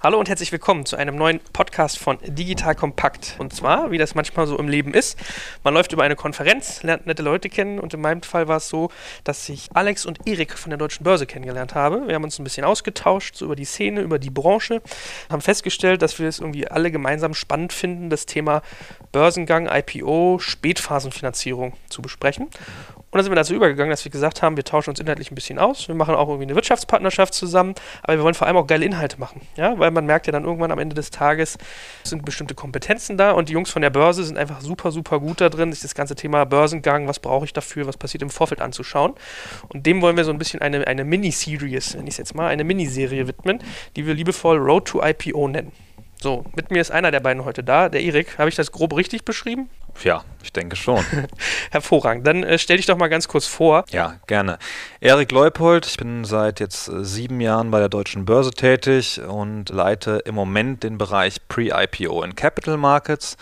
Hallo und herzlich willkommen zu einem neuen Podcast von Digital Kompakt. Und zwar, wie das manchmal so im Leben ist, man läuft über eine Konferenz, lernt nette Leute kennen und in meinem Fall war es so, dass ich Alex und Erik von der Deutschen Börse kennengelernt habe. Wir haben uns ein bisschen ausgetauscht, so über die Szene, über die Branche, haben festgestellt, dass wir es irgendwie alle gemeinsam spannend finden, das Thema Börsengang, IPO, Spätphasenfinanzierung zu besprechen. Und dann sind wir dazu übergegangen, dass wir gesagt haben, wir tauschen uns inhaltlich ein bisschen aus. Wir machen auch irgendwie eine Wirtschaftspartnerschaft zusammen, aber wir wollen vor allem auch geile Inhalte machen. Ja, weil man merkt ja dann irgendwann am Ende des Tages sind bestimmte Kompetenzen da und die Jungs von der Börse sind einfach super, super gut da drin, sich das ganze Thema Börsengang, was brauche ich dafür, was passiert im Vorfeld anzuschauen. Und dem wollen wir so ein bisschen eine, eine Mini-Series, nenne ich es jetzt mal, eine Miniserie widmen, die wir liebevoll Road to IPO nennen. So, mit mir ist einer der beiden heute da, der Erik. Habe ich das grob richtig beschrieben? Ja, ich denke schon. Hervorragend. Dann äh, stell dich doch mal ganz kurz vor. Ja, gerne. Erik Leupold, ich bin seit jetzt äh, sieben Jahren bei der Deutschen Börse tätig und leite im Moment den Bereich Pre-IPO in Capital Markets.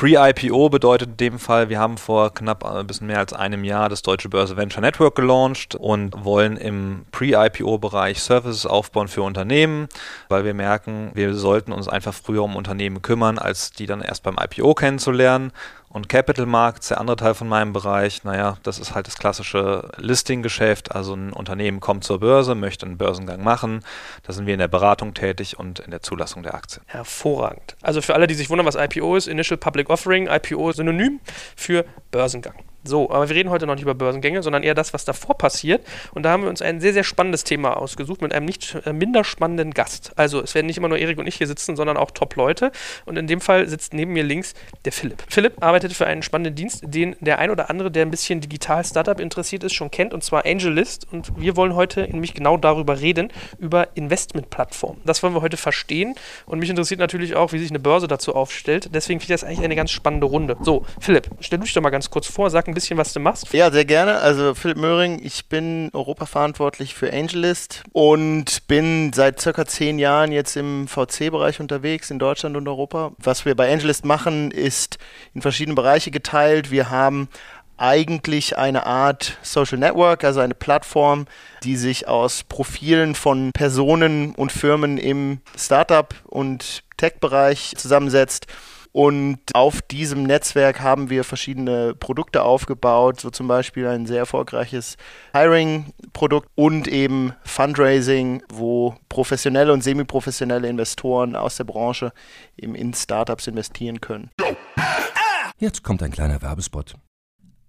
Pre-IPO bedeutet in dem Fall, wir haben vor knapp ein bisschen mehr als einem Jahr das Deutsche Börse Venture Network gelauncht und wollen im Pre-IPO-Bereich Services aufbauen für Unternehmen, weil wir merken, wir sollten uns einfach früher um Unternehmen kümmern, als die dann erst beim IPO kennenzulernen. Und Capital Markets, der andere Teil von meinem Bereich, naja, das ist halt das klassische Listing-Geschäft. Also ein Unternehmen kommt zur Börse, möchte einen Börsengang machen. Da sind wir in der Beratung tätig und in der Zulassung der Aktien. Hervorragend. Also für alle, die sich wundern, was IPO ist, Initial Public Offering, IPO Synonym für Börsengang. So, aber wir reden heute noch nicht über Börsengänge, sondern eher das, was davor passiert. Und da haben wir uns ein sehr, sehr spannendes Thema ausgesucht mit einem nicht äh, minder spannenden Gast. Also es werden nicht immer nur Erik und ich hier sitzen, sondern auch Top-Leute. Und in dem Fall sitzt neben mir links der Philipp. Philipp arbeitet für einen spannenden Dienst, den der ein oder andere, der ein bisschen digital Startup interessiert ist, schon kennt, und zwar AngelList. Und wir wollen heute nämlich genau darüber reden, über Investmentplattformen. Das wollen wir heute verstehen. Und mich interessiert natürlich auch, wie sich eine Börse dazu aufstellt. Deswegen finde ich das eigentlich eine ganz spannende Runde. So, Philipp, stell dich doch mal ganz kurz vor, sag ein bisschen, was du machst? Ja, sehr gerne. Also Philipp Möhring, ich bin Europaverantwortlich für AngelList und bin seit circa zehn Jahren jetzt im VC-Bereich unterwegs in Deutschland und Europa. Was wir bei AngelList machen, ist in verschiedene Bereiche geteilt. Wir haben eigentlich eine Art Social Network, also eine Plattform, die sich aus Profilen von Personen und Firmen im Startup- und Tech-Bereich zusammensetzt und auf diesem Netzwerk haben wir verschiedene Produkte aufgebaut, so zum Beispiel ein sehr erfolgreiches Hiring-Produkt und eben Fundraising, wo professionelle und semiprofessionelle Investoren aus der Branche eben in Startups investieren können. Jetzt kommt ein kleiner Werbespot.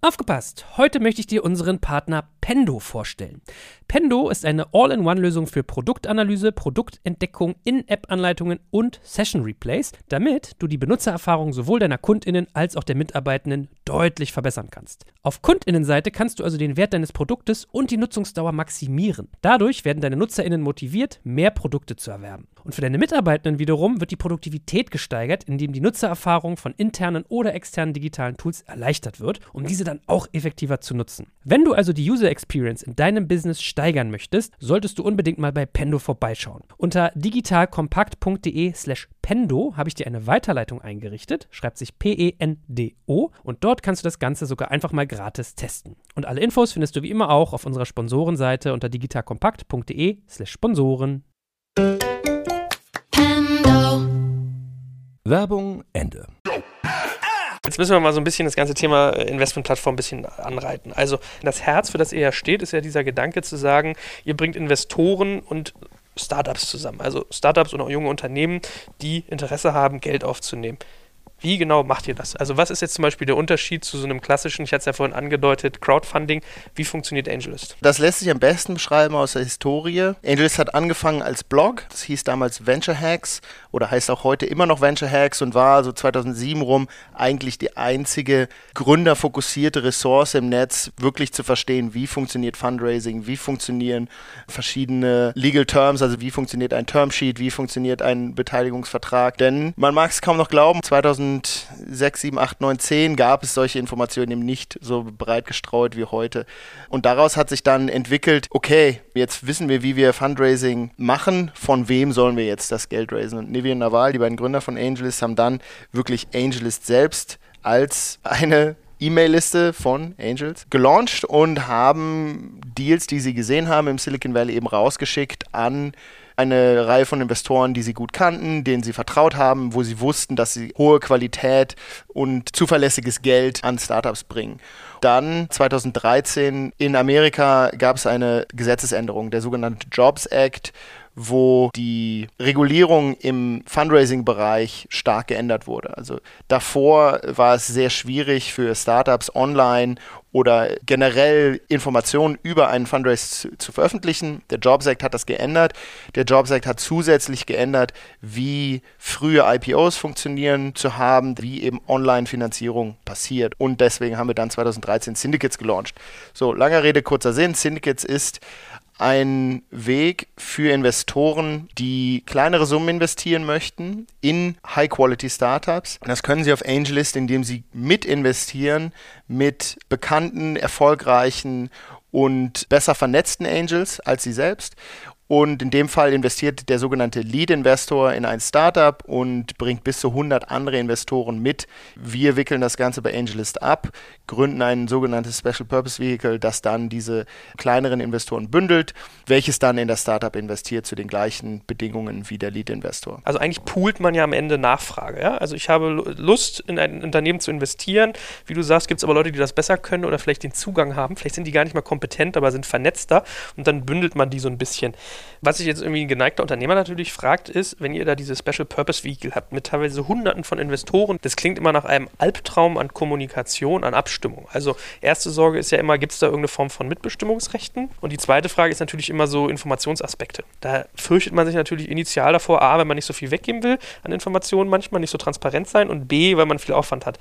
Aufgepasst! Heute möchte ich dir unseren Partner Pendo vorstellen. Pendo ist eine All-in-One-Lösung für Produktanalyse, Produktentdeckung, In-App-Anleitungen und Session-Replays, damit du die Benutzererfahrung sowohl deiner KundInnen als auch der Mitarbeitenden deutlich verbessern kannst. Auf KundInnenseite kannst du also den Wert deines Produktes und die Nutzungsdauer maximieren. Dadurch werden deine NutzerInnen motiviert, mehr Produkte zu erwerben. Und für deine Mitarbeitenden wiederum wird die Produktivität gesteigert, indem die Nutzererfahrung von internen oder externen digitalen Tools erleichtert wird, um diese dann auch effektiver zu nutzen. Wenn du also die User Experience in deinem Business steigern möchtest, solltest du unbedingt mal bei Pendo vorbeischauen. Unter digitalkompakt.de/slash Pendo habe ich dir eine Weiterleitung eingerichtet, schreibt sich P-E-N-D-O und dort kannst du das Ganze sogar einfach mal gratis testen. Und alle Infos findest du wie immer auch auf unserer Sponsorenseite unter digitalkompakt.de/slash Sponsoren. Werbung Ende. Jetzt müssen wir mal so ein bisschen das ganze Thema äh, Investmentplattform ein bisschen anreiten. Also das Herz, für das ihr ja steht, ist ja dieser Gedanke zu sagen, ihr bringt Investoren und Startups zusammen. Also Startups und auch junge Unternehmen, die Interesse haben, Geld aufzunehmen. Wie genau macht ihr das? Also was ist jetzt zum Beispiel der Unterschied zu so einem klassischen, ich hatte es ja vorhin angedeutet, Crowdfunding? Wie funktioniert AngelList? Das lässt sich am besten beschreiben aus der Historie. AngelList hat angefangen als Blog, das hieß damals Venture Hacks oder heißt auch heute immer noch Venture Hacks und war so 2007 rum eigentlich die einzige gründerfokussierte Ressource im Netz, wirklich zu verstehen, wie funktioniert Fundraising, wie funktionieren verschiedene Legal Terms, also wie funktioniert ein Termsheet, wie funktioniert ein Beteiligungsvertrag. Denn man mag es kaum noch glauben, 2000 2006, 7, 8, 9, 10 gab es solche Informationen eben nicht so breit gestreut wie heute. Und daraus hat sich dann entwickelt, okay, jetzt wissen wir, wie wir Fundraising machen, von wem sollen wir jetzt das Geld raisen? Und Nivi und Naval, die beiden Gründer von Angelist, haben dann wirklich Angelist selbst als eine E-Mail-Liste von Angels gelauncht und haben Deals, die sie gesehen haben im Silicon Valley eben rausgeschickt an eine Reihe von Investoren, die sie gut kannten, denen sie vertraut haben, wo sie wussten, dass sie hohe Qualität und zuverlässiges Geld an Startups bringen. Dann 2013 in Amerika gab es eine Gesetzesänderung, der sogenannte Jobs Act, wo die Regulierung im Fundraising-Bereich stark geändert wurde. Also davor war es sehr schwierig für Startups online oder generell Informationen über einen Fundraise zu, zu, veröffentlichen. Der Jobs Act hat das geändert. Der Jobs Act hat zusätzlich geändert, wie frühe IPOs funktionieren zu haben, wie eben Online-Finanzierung passiert. Und deswegen haben wir dann 2013 Syndicates gelauncht. So, langer Rede, kurzer Sinn. Syndicates ist ein Weg für Investoren, die kleinere Summen investieren möchten in High-Quality-Startups. Das können sie auf AngelList, indem sie mitinvestieren mit bekannten, erfolgreichen und besser vernetzten Angels als sie selbst und in dem Fall investiert der sogenannte Lead-Investor in ein Startup und bringt bis zu 100 andere Investoren mit. Wir wickeln das Ganze bei AngelList ab, gründen ein sogenanntes Special Purpose Vehicle, das dann diese kleineren Investoren bündelt, welches dann in das Startup investiert zu den gleichen Bedingungen wie der Lead-Investor. Also eigentlich poolt man ja am Ende Nachfrage. Ja? Also ich habe Lust, in ein Unternehmen zu investieren. Wie du sagst, gibt es aber Leute, die das besser können oder vielleicht den Zugang haben. Vielleicht sind die gar nicht mal kompetent, aber sind vernetzter und dann bündelt man die so ein bisschen. Was sich jetzt irgendwie ein geneigter Unternehmer natürlich fragt, ist, wenn ihr da diese Special Purpose Vehicle habt mit teilweise Hunderten von Investoren, das klingt immer nach einem Albtraum an Kommunikation, an Abstimmung. Also erste Sorge ist ja immer, gibt es da irgendeine Form von Mitbestimmungsrechten? Und die zweite Frage ist natürlich immer so Informationsaspekte. Da fürchtet man sich natürlich initial davor, A, wenn man nicht so viel weggeben will an Informationen, manchmal nicht so transparent sein und B, weil man viel Aufwand hat.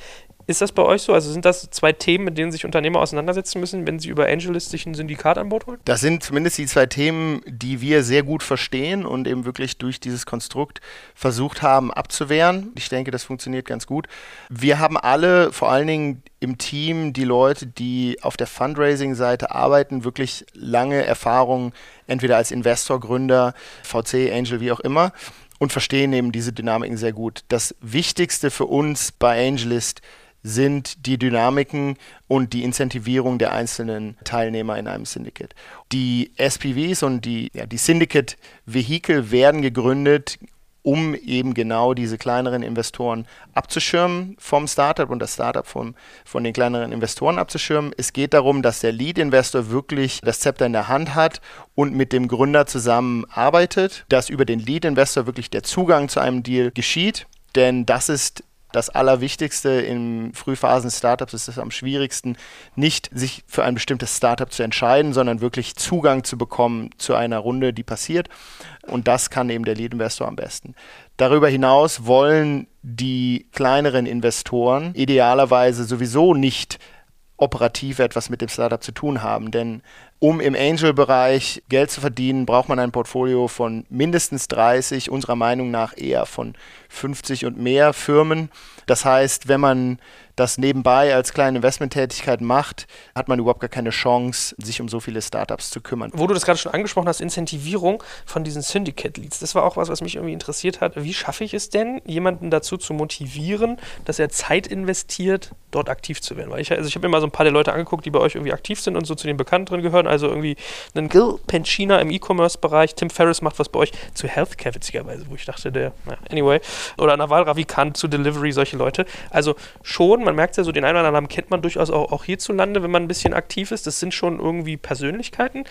Ist das bei euch so? Also sind das zwei Themen, mit denen sich Unternehmer auseinandersetzen müssen, wenn sie über AngelList sich ein Syndikat an Bord holen? Das sind zumindest die zwei Themen, die wir sehr gut verstehen und eben wirklich durch dieses Konstrukt versucht haben abzuwehren. Ich denke, das funktioniert ganz gut. Wir haben alle, vor allen Dingen im Team, die Leute, die auf der Fundraising-Seite arbeiten, wirklich lange Erfahrung, entweder als Investor, Gründer, VC, Angel, wie auch immer und verstehen eben diese Dynamiken sehr gut. Das Wichtigste für uns bei AngelList ist, sind die Dynamiken und die Incentivierung der einzelnen Teilnehmer in einem Syndicate. Die SPVs und die, ja, die Syndicate-Vehikel werden gegründet, um eben genau diese kleineren Investoren abzuschirmen vom Startup und das Startup vom, von den kleineren Investoren abzuschirmen. Es geht darum, dass der Lead-Investor wirklich das Zepter in der Hand hat und mit dem Gründer zusammenarbeitet, dass über den Lead-Investor wirklich der Zugang zu einem Deal geschieht. Denn das ist das Allerwichtigste in Frühphasen-Startups ist es am schwierigsten, nicht sich für ein bestimmtes Startup zu entscheiden, sondern wirklich Zugang zu bekommen zu einer Runde, die passiert. Und das kann eben der Lead-Investor am besten. Darüber hinaus wollen die kleineren Investoren idealerweise sowieso nicht operativ etwas mit dem Startup zu tun haben. Denn um im Angel-Bereich Geld zu verdienen, braucht man ein Portfolio von mindestens 30, unserer Meinung nach eher von 50 und mehr Firmen. Das heißt, wenn man das nebenbei als kleine Investmenttätigkeit macht, hat man überhaupt gar keine Chance, sich um so viele Startups zu kümmern. Wo du das gerade schon angesprochen hast, Incentivierung von diesen Syndicate-Leads. Das war auch was, was mich irgendwie interessiert hat. Wie schaffe ich es denn, jemanden dazu zu motivieren, dass er Zeit investiert, dort aktiv zu werden? Weil ich, also ich habe mir mal so ein paar der Leute angeguckt, die bei euch irgendwie aktiv sind und so zu den Bekannteren gehören. Also irgendwie einen Gil Penchina im E-Commerce-Bereich. Tim Ferriss macht was bei euch zu Healthcare, witzigerweise, wo ich dachte, der, anyway. Oder Naval Ravikant zu Delivery, solche Leute. Also schon, man merkt ja so, den einen oder anderen kennt man durchaus auch, auch hierzulande, wenn man ein bisschen aktiv ist. Das sind schon irgendwie Persönlichkeiten.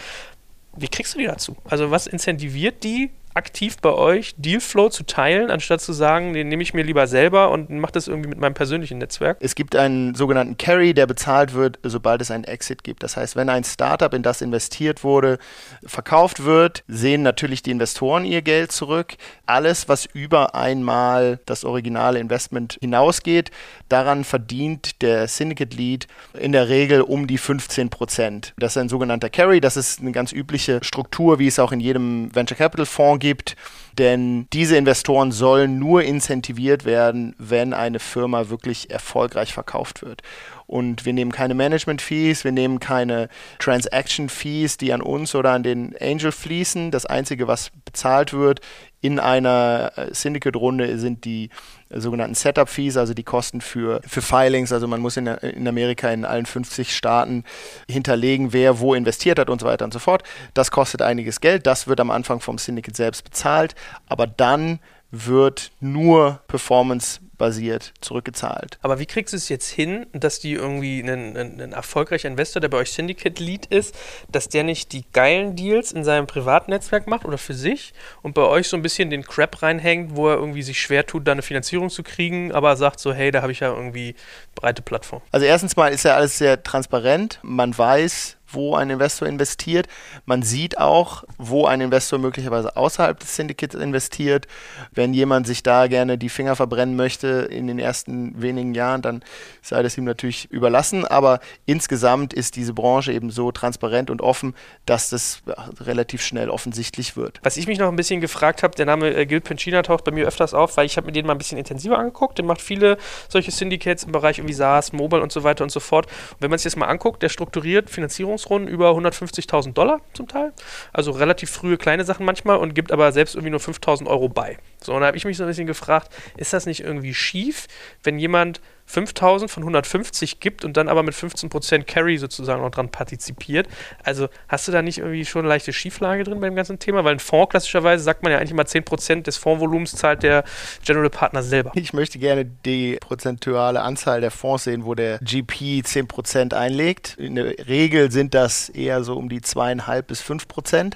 Wie kriegst du die dazu? Also was incentiviert die, aktiv bei euch, Dealflow zu teilen, anstatt zu sagen, den nehme ich mir lieber selber und mache das irgendwie mit meinem persönlichen Netzwerk? Es gibt einen sogenannten Carry, der bezahlt wird, sobald es einen Exit gibt. Das heißt, wenn ein Startup, in das investiert wurde, verkauft wird, sehen natürlich die Investoren ihr Geld zurück. Alles, was über einmal das originale Investment hinausgeht, daran verdient der Syndicate Lead in der Regel um die 15 Prozent. Das ist ein sogenannter Carry, das ist eine ganz übliche Struktur, wie es auch in jedem Venture Capital Fonds gibt, denn diese Investoren sollen nur incentiviert werden, wenn eine Firma wirklich erfolgreich verkauft wird. Und wir nehmen keine Management-Fees, wir nehmen keine Transaction-Fees, die an uns oder an den Angel fließen. Das Einzige, was bezahlt wird, In einer äh, Syndicate-Runde sind die sogenannten Setup-Fees, also die Kosten für, für Filings. Also man muss in, in Amerika in allen 50 Staaten hinterlegen, wer wo investiert hat und so weiter und so fort. Das kostet einiges Geld. Das wird am Anfang vom Syndicate selbst bezahlt. Aber dann wird nur Performance basiert zurückgezahlt. Aber wie kriegst du es jetzt hin, dass die irgendwie ein, ein, ein, erfolgreicher Investor, der bei euch Syndicate Lead ist, dass der nicht die geilen Deals in seinem privaten Netzwerk macht oder für sich und bei euch so ein bisschen den Crap reinhängt, wo er irgendwie sich schwer tut, da eine Finanzierung zu kriegen, aber sagt so, hey, da habe ich ja irgendwie breite Plattform. Also erstens mal ist ja alles sehr transparent. Man weiß, wo ein Investor investiert. Man sieht auch, wo ein Investor möglicherweise außerhalb des Syndicates investiert. Wenn jemand sich da gerne die Finger verbrennen möchte in den ersten wenigen Jahren, dann sei das ihm natürlich überlassen. Aber insgesamt ist diese Branche eben so transparent und offen, dass das relativ schnell offensichtlich wird. Was ich mich noch ein bisschen gefragt habe, der Name äh, Gil Pencina taucht bei mir öfters auf, weil ich habe mir den mal ein bisschen intensiver angeguckt. Der macht viele solche Syndicates im Bereich irgendwie SaaS, Mobile und so weiter und so fort. Und wenn man sich das mal anguckt, der strukturiert Finanzierungs Finanzierungsrunden über 150.000 Dollar zum Teil. Also relativ frühe kleine Sachen manchmal und gibt aber selbst irgendwie nur 5.000 Euro bei. So, und da habe ich mich so ein bisschen gefragt, ist das nicht irgendwie schief, wenn jemand 5000 von 150 gibt und dann aber mit 15% Carry sozusagen noch dran partizipiert. Also hast du da nicht irgendwie schon eine leichte Schieflage drin beim ganzen Thema? Weil ein Fonds klassischerweise sagt man ja eigentlich immer 10% des Fondsvolumens zahlt der General Partner selber. Ich möchte gerne die prozentuale Anzahl der Fonds sehen, wo der GP 10% einlegt. In der Regel sind das eher so um die 2,5 bis 5%.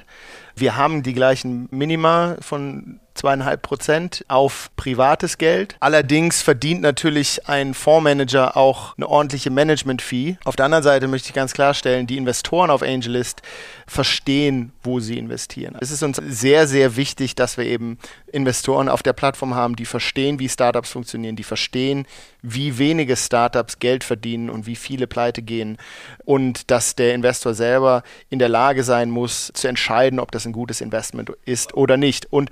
Wir haben die gleichen Minima von zweieinhalb Prozent auf privates Geld. Allerdings verdient natürlich ein Fondsmanager auch eine ordentliche Management-Fee. Auf der anderen Seite möchte ich ganz klarstellen, die Investoren auf AngelList verstehen, wo sie investieren. Es ist uns sehr, sehr wichtig, dass wir eben Investoren auf der Plattform haben, die verstehen, wie Startups funktionieren, die verstehen, wie wenige Startups Geld verdienen und wie viele pleite gehen und dass der Investor selber in der Lage sein muss, zu entscheiden, ob das ein gutes Investment ist oder nicht. Und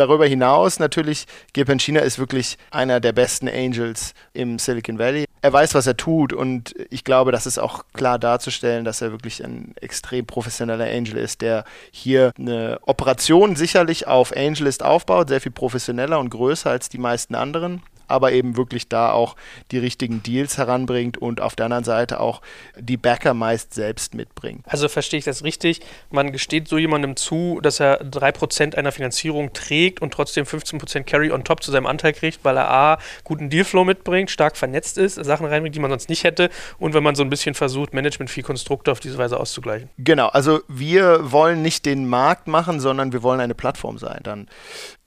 darüber hinaus natürlich, China ist wirklich einer der besten Angels im Silicon Valley. Er weiß, was er tut und ich glaube, das ist auch klar darzustellen, dass er wirklich ein extrem professioneller Angel ist, der hier eine Operation sicherlich auf AngelList aufbaut, sehr viel professioneller und größer als die meisten anderen aber eben wirklich da auch die richtigen Deals heranbringt und auf der anderen Seite auch die Backer meist selbst mitbringt. Also verstehe ich das richtig? Man gesteht so jemandem zu, dass er 3% einer Finanzierung trägt und trotzdem 15% Carry on top zu seinem Anteil kriegt, weil er A, guten Dealflow mitbringt, stark vernetzt ist, Sachen reinbringt, die man sonst nicht hätte und wenn man so ein bisschen versucht, Management-Fee-Konstrukte auf diese Weise auszugleichen. Genau, also wir wollen nicht den Markt machen, sondern wir wollen eine Plattform sein. Dann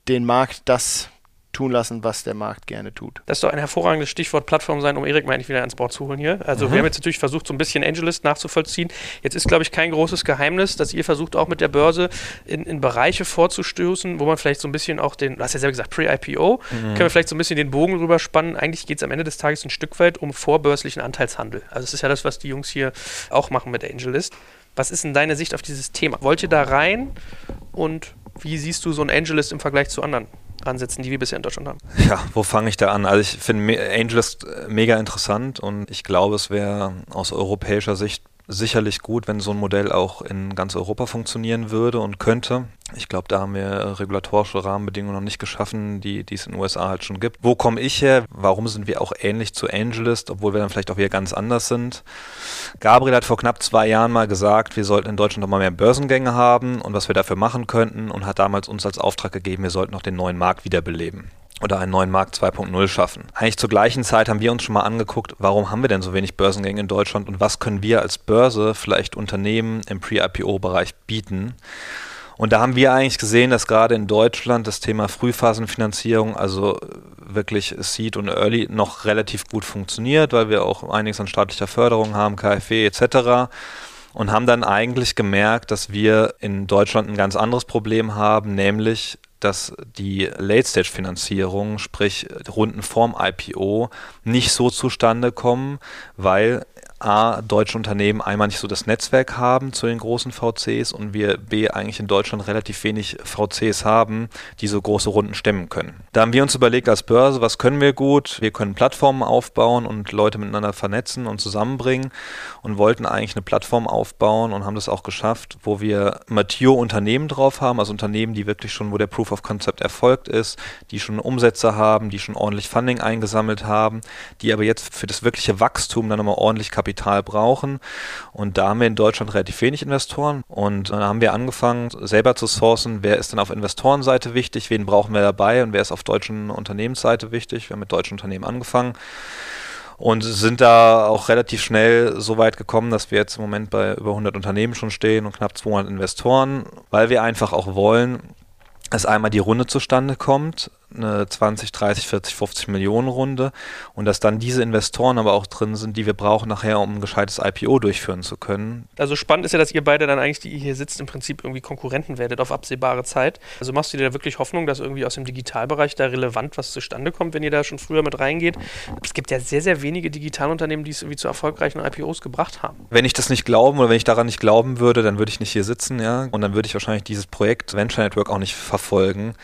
den Markt das tun lassen, was der Markt gerne tut. Das ist doch ein hervorragendes Stichwort Plattform sein, um Erik mal endlich wieder ans Board zu holen hier. Also mhm. wir haben jetzt natürlich versucht, so ein bisschen Angelist nachzuvollziehen. Jetzt ist, glaube ich, kein großes Geheimnis, dass ihr versucht, auch mit der Börse in, in Bereiche vorzustoßen, wo man vielleicht so ein bisschen auch den, du hast ja selber gesagt, Pre-IPO, mhm. können wir vielleicht so ein bisschen den Bogen rüberspannen. Eigentlich geht es am Ende des Tages ein Stück weit um vorbörslichen Anteilshandel. Also es ist ja das, was die Jungs hier auch machen mit Angelist. Was ist denn deine Sicht auf dieses Thema? Wollt ihr da rein und wie siehst du so ein Angelist im Vergleich zu anderen ansetzen, die wir bisher in Deutschland haben. Ja, wo fange ich da an? Also ich finde Angel ist mega interessant und ich glaube, es wäre aus europäischer Sicht sicherlich gut, wenn so ein Modell auch in ganz Europa funktionieren würde und könnte. Ich glaube, da haben wir regulatorische Rahmenbedingungen noch nicht geschaffen, die, die es in den USA halt schon gibt. Wo komme ich her? Warum sind wir auch ähnlich zu Angelist, obwohl wir dann vielleicht auch wieder ganz anders sind? Gabriel hat vor knapp zwei Jahren mal gesagt, wir sollten in Deutschland noch mal mehr Börsengänge haben und was wir dafür machen könnten und hat damals uns als Auftrag gegeben, wir sollten noch den neuen Markt wiederbeleben oder einen neuen Markt 2.0 schaffen. Eigentlich zur gleichen Zeit haben wir uns schon mal angeguckt, warum haben wir denn so wenig Börsengänge in Deutschland und was können wir als Börse vielleicht Unternehmen im Pre-IPO-Bereich bieten. Und da haben wir eigentlich gesehen, dass gerade in Deutschland das Thema Frühphasenfinanzierung, also wirklich Seed und Early, noch relativ gut funktioniert, weil wir auch einiges an staatlicher Förderung haben, KfW etc. Und haben dann eigentlich gemerkt, dass wir in Deutschland ein ganz anderes Problem haben, nämlich dass die Late-Stage-Finanzierung, sprich Runden vorm IPO, nicht so zustande kommen, weil A, deutsche Unternehmen einmal nicht so das Netzwerk haben zu den großen VCs und wir B, eigentlich in Deutschland relativ wenig VCs haben, die so große Runden stemmen können. Da haben wir uns überlegt als Börse, was können wir gut? Wir können Plattformen aufbauen und Leute miteinander vernetzen und zusammenbringen und wollten eigentlich eine Plattform aufbauen und haben das auch geschafft, wo wir mature Unternehmen drauf haben, also Unternehmen, die wirklich schon, wo der Proof of Concept erfolgt ist, die schon Umsätze haben, die schon ordentlich Funding eingesammelt haben, die aber jetzt für das wirkliche Wachstum dann nochmal ordentlich Kapital brauchen. Und da haben wir in Deutschland relativ wenig Investoren. Und dann haben wir angefangen, selber zu sourcen, wer ist denn auf Investorenseite wichtig, wen brauchen wir dabei und wer ist auf deutschen Unternehmensseite wichtig. Wir haben mit deutschen Unternehmen angefangen und sind da auch relativ schnell so weit gekommen, dass wir jetzt im Moment bei über 100 Unternehmen schon stehen und knapp 200 Investoren, weil wir einfach auch wollen, dass einmal die Runde zustande kommt, eine 20, 30, 40, 50 Millionen Runde und dass dann diese Investoren aber auch drin sind, die wir brauchen nachher, um ein gescheites IPO durchführen zu können. Also spannend ist ja, dass ihr beide dann eigentlich, die ihr hier sitzt, im Prinzip irgendwie Konkurrenten werdet auf absehbare Zeit. Also machst du dir da wirklich Hoffnung, dass irgendwie aus dem Digitalbereich da relevant was zustande kommt, wenn ihr da schon früher mit reingeht? Es gibt ja sehr, sehr wenige Digitalunternehmen, die es irgendwie zu erfolgreichen IPOs gebracht haben. Wenn ich das nicht glauben oder wenn ich daran nicht glauben würde, dann würde ich nicht hier sitzen, ja. Und dann würde ich wahrscheinlich dieses Projekt Venture Network auch nicht verfolgen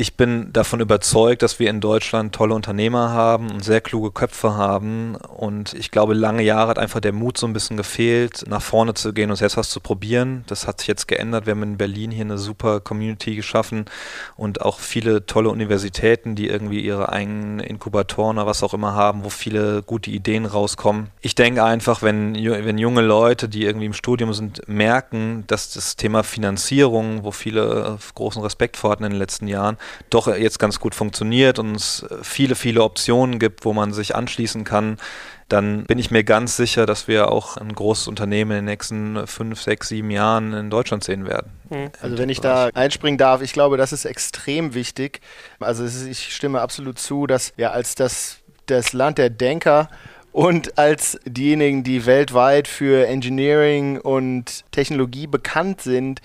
ich bin davon überzeugt, dass wir in Deutschland tolle Unternehmer haben und sehr kluge Köpfe haben. Und ich glaube, lange Jahre hat einfach der Mut so ein bisschen gefehlt, nach vorne zu gehen und selbst was zu probieren. Das hat sich jetzt geändert. Wir haben in Berlin hier eine super Community geschaffen und auch viele tolle Universitäten, die irgendwie ihre eigenen Inkubatoren oder was auch immer haben, wo viele gute Ideen rauskommen. Ich denke einfach, wenn, wenn junge Leute, die irgendwie im Studium sind, merken, dass das Thema Finanzierung, wo viele großen Respekt vor hatten in den letzten Jahren, doch jetzt ganz gut funktioniert und es viele, viele Optionen gibt, wo man sich anschließen kann, dann bin ich mir ganz sicher, dass wir auch ein großes Unternehmen in den nächsten fünf, sechs, sieben Jahren in Deutschland sehen werden. Hm. Also wenn ich da einspringen darf, ich glaube, das ist extrem wichtig. Also ist, ich stimme absolut zu, dass wir als das, das Land der Denker und als diejenigen, die weltweit für Engineering und Technologie bekannt sind,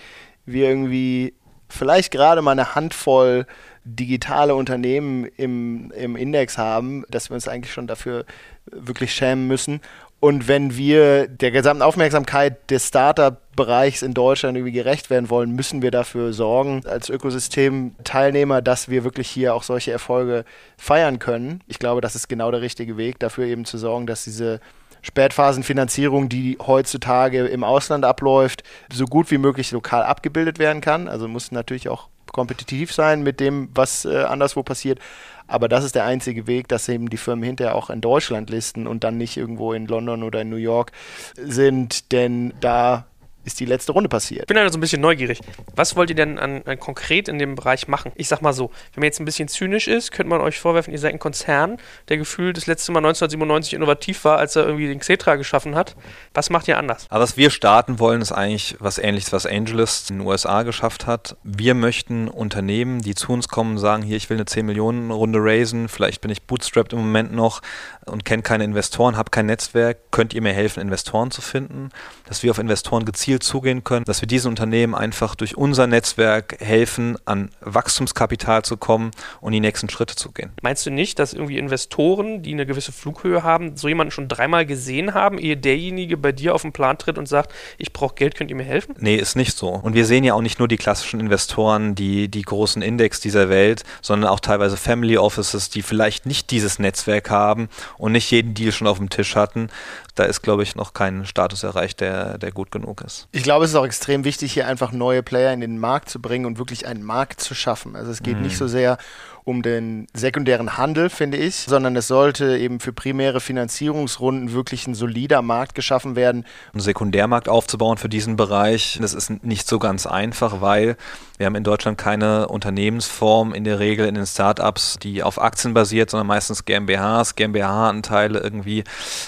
wir irgendwie vielleicht gerade mal eine Handvoll digitale Unternehmen im, im Index haben, dass wir uns eigentlich schon dafür wirklich schämen müssen. Und wenn wir der gesamten Aufmerksamkeit des Startup-Bereichs in Deutschland irgendwie gerecht werden wollen, müssen wir dafür sorgen, als Ökosystem-Teilnehmer, dass wir wirklich hier auch solche Erfolge feiern können. Ich glaube, das ist genau der richtige Weg, dafür eben zu sorgen, dass diese Spätphasenfinanzierung, die heutzutage im Ausland abläuft, so gut wie möglich lokal abgebildet werden kann. Also muss natürlich auch kompetitiv sein mit dem, was äh, anderswo passiert. Aber das ist der einzige Weg, dass eben die Firmen hinterher auch in Deutschland listen und dann nicht irgendwo in London oder in New York sind, denn da ist die letzte Runde passiert. Ich bin also ein bisschen neugierig. Was wollt ihr denn an, an, konkret in dem Bereich machen? Ich sag mal so, wenn man jetzt ein bisschen zynisch ist, könnte man euch vorwerfen, ihr seid ein Konzern, der gefühlt das letzte Mal 1997 innovativ war, als er irgendwie den Xetra geschaffen hat. Was macht ihr anders? Aber was wir starten wollen, ist eigentlich was ähnliches, was Angelist in den USA geschafft hat. Wir möchten Unternehmen, die zu uns kommen, sagen, hier, ich will eine 10 Millionen Runde raisen, vielleicht bin ich bootstrapped im Moment noch und kenne keine Investoren, habe kein Netzwerk, könnt ihr mir helfen, Investoren zu finden? Dass wir auf Investoren gezielt gezielt zugehen können, dass wir diesen Unternehmen einfach durch unser Netzwerk helfen, an Wachstumskapital zu kommen und die nächsten Schritte zu gehen. Meinst du nicht, dass irgendwie Investoren, die eine gewisse Flughöhe haben, so jemanden schon dreimal gesehen haben, ehe derjenige bei dir auf den Plan tritt und sagt, ich brauche Geld, könnt ihr mir helfen? Nee, ist nicht so. Und wir sehen ja auch nicht nur die klassischen Investoren, die, die großen Index dieser Welt, sondern auch teilweise Family Offices, die vielleicht nicht dieses Netzwerk haben und nicht jeden Deal schon auf dem Tisch hatten, da ist, glaube ich, noch kein Status erreicht, der, der gut genug ist. Ich glaube, es ist auch extrem wichtig, hier einfach neue Player in den Markt zu bringen und wirklich einen Markt zu schaffen. Also es geht mhm. nicht so sehr um den sekundären Handel, finde ich, sondern es sollte eben für primäre Finanzierungsrunden wirklich ein solider Markt geschaffen werden. Einen Sekundärmarkt aufzubauen für diesen Bereich, das ist nicht so ganz einfach, weil wir haben in Deutschland keine Unternehmensform in der Regel in den Startups, die auf Aktien basiert, sondern meistens GmbHs, GmbH-Anteile irgendwie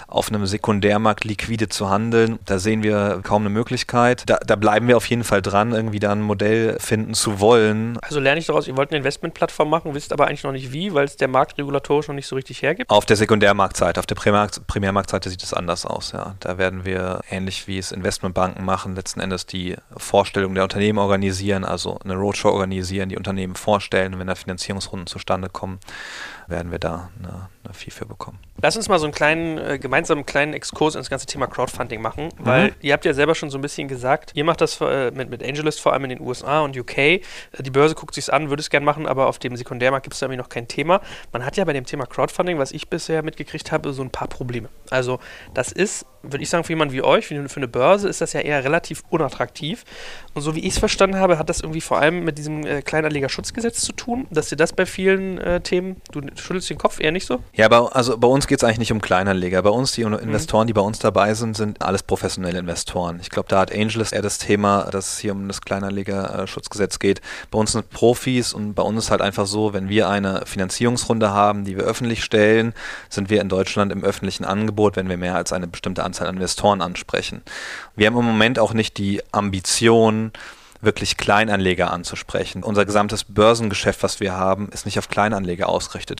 auf einem Sekundärmarkt liquide zu handeln. Da sehen wir kaum eine Möglichkeit. Da, da bleiben wir auf jeden Fall dran, irgendwie da ein Modell finden zu wollen. Also lerne ich daraus, ihr wollt eine Investmentplattform machen, wisst aber eigentlich noch nicht wie, weil es der Markt regulatorisch noch nicht so richtig hergibt? Auf der Sekundärmarktseite, auf der Primärmarkt, Primärmarktseite sieht es anders aus, ja. Da werden wir ähnlich wie es Investmentbanken machen, letzten Endes die Vorstellung der Unternehmen organisieren, also eine Roadshow organisieren, die Unternehmen vorstellen, wenn da Finanzierungsrunden zustande kommen werden wir da eine, Fee für bekommen. Lass uns mal so einen kleinen, äh, gemeinsamen kleinen Exkurs ins ganze Thema Crowdfunding machen, mhm. weil ihr habt ja selber schon so ein bisschen gesagt, ihr macht das äh, mit, mit AngelList vor allem in den USA und UK. Äh, die Börse guckt sich's an, würde es gerne machen, aber auf dem Sekundärmarkt gibt es da irgendwie noch kein Thema. Man hat ja bei dem Thema Crowdfunding, was ich bisher mitgekriegt habe, so ein paar Probleme. Also das ist, würde ich sagen, für jemanden wie euch, für eine Börse, ist das ja eher relativ unattraktiv. Und so wie ich es verstanden habe, hat das irgendwie vor allem mit diesem äh, Kleinanlegerschutzgesetz zu tun, dass ihr das bei vielen äh, Themen, du schüttelst den Kopf eher nicht so? Ja, aber also bei uns geht es eigentlich nicht um Kleinanleger. Bei uns, die Investoren, mhm. die bei uns dabei sind, sind alles professionelle Investoren. Ich glaube, da hat Angelus eher das Thema, dass es hier um das Kleinanlegerschutzgesetz geht. Bei uns sind Profis und bei uns ist halt einfach so, wenn wir eine Finanzierungsrunde haben, die wir öffentlich stellen, sind wir in Deutschland im öffentlichen Angebot, wenn wir mehr als eine bestimmte Anzahl an Investoren ansprechen. Wir haben im Moment auch nicht die Ambition, wirklich Kleinanleger anzusprechen. Unser gesamtes Börsengeschäft, was wir haben, ist nicht auf Kleinanleger ausgerichtet.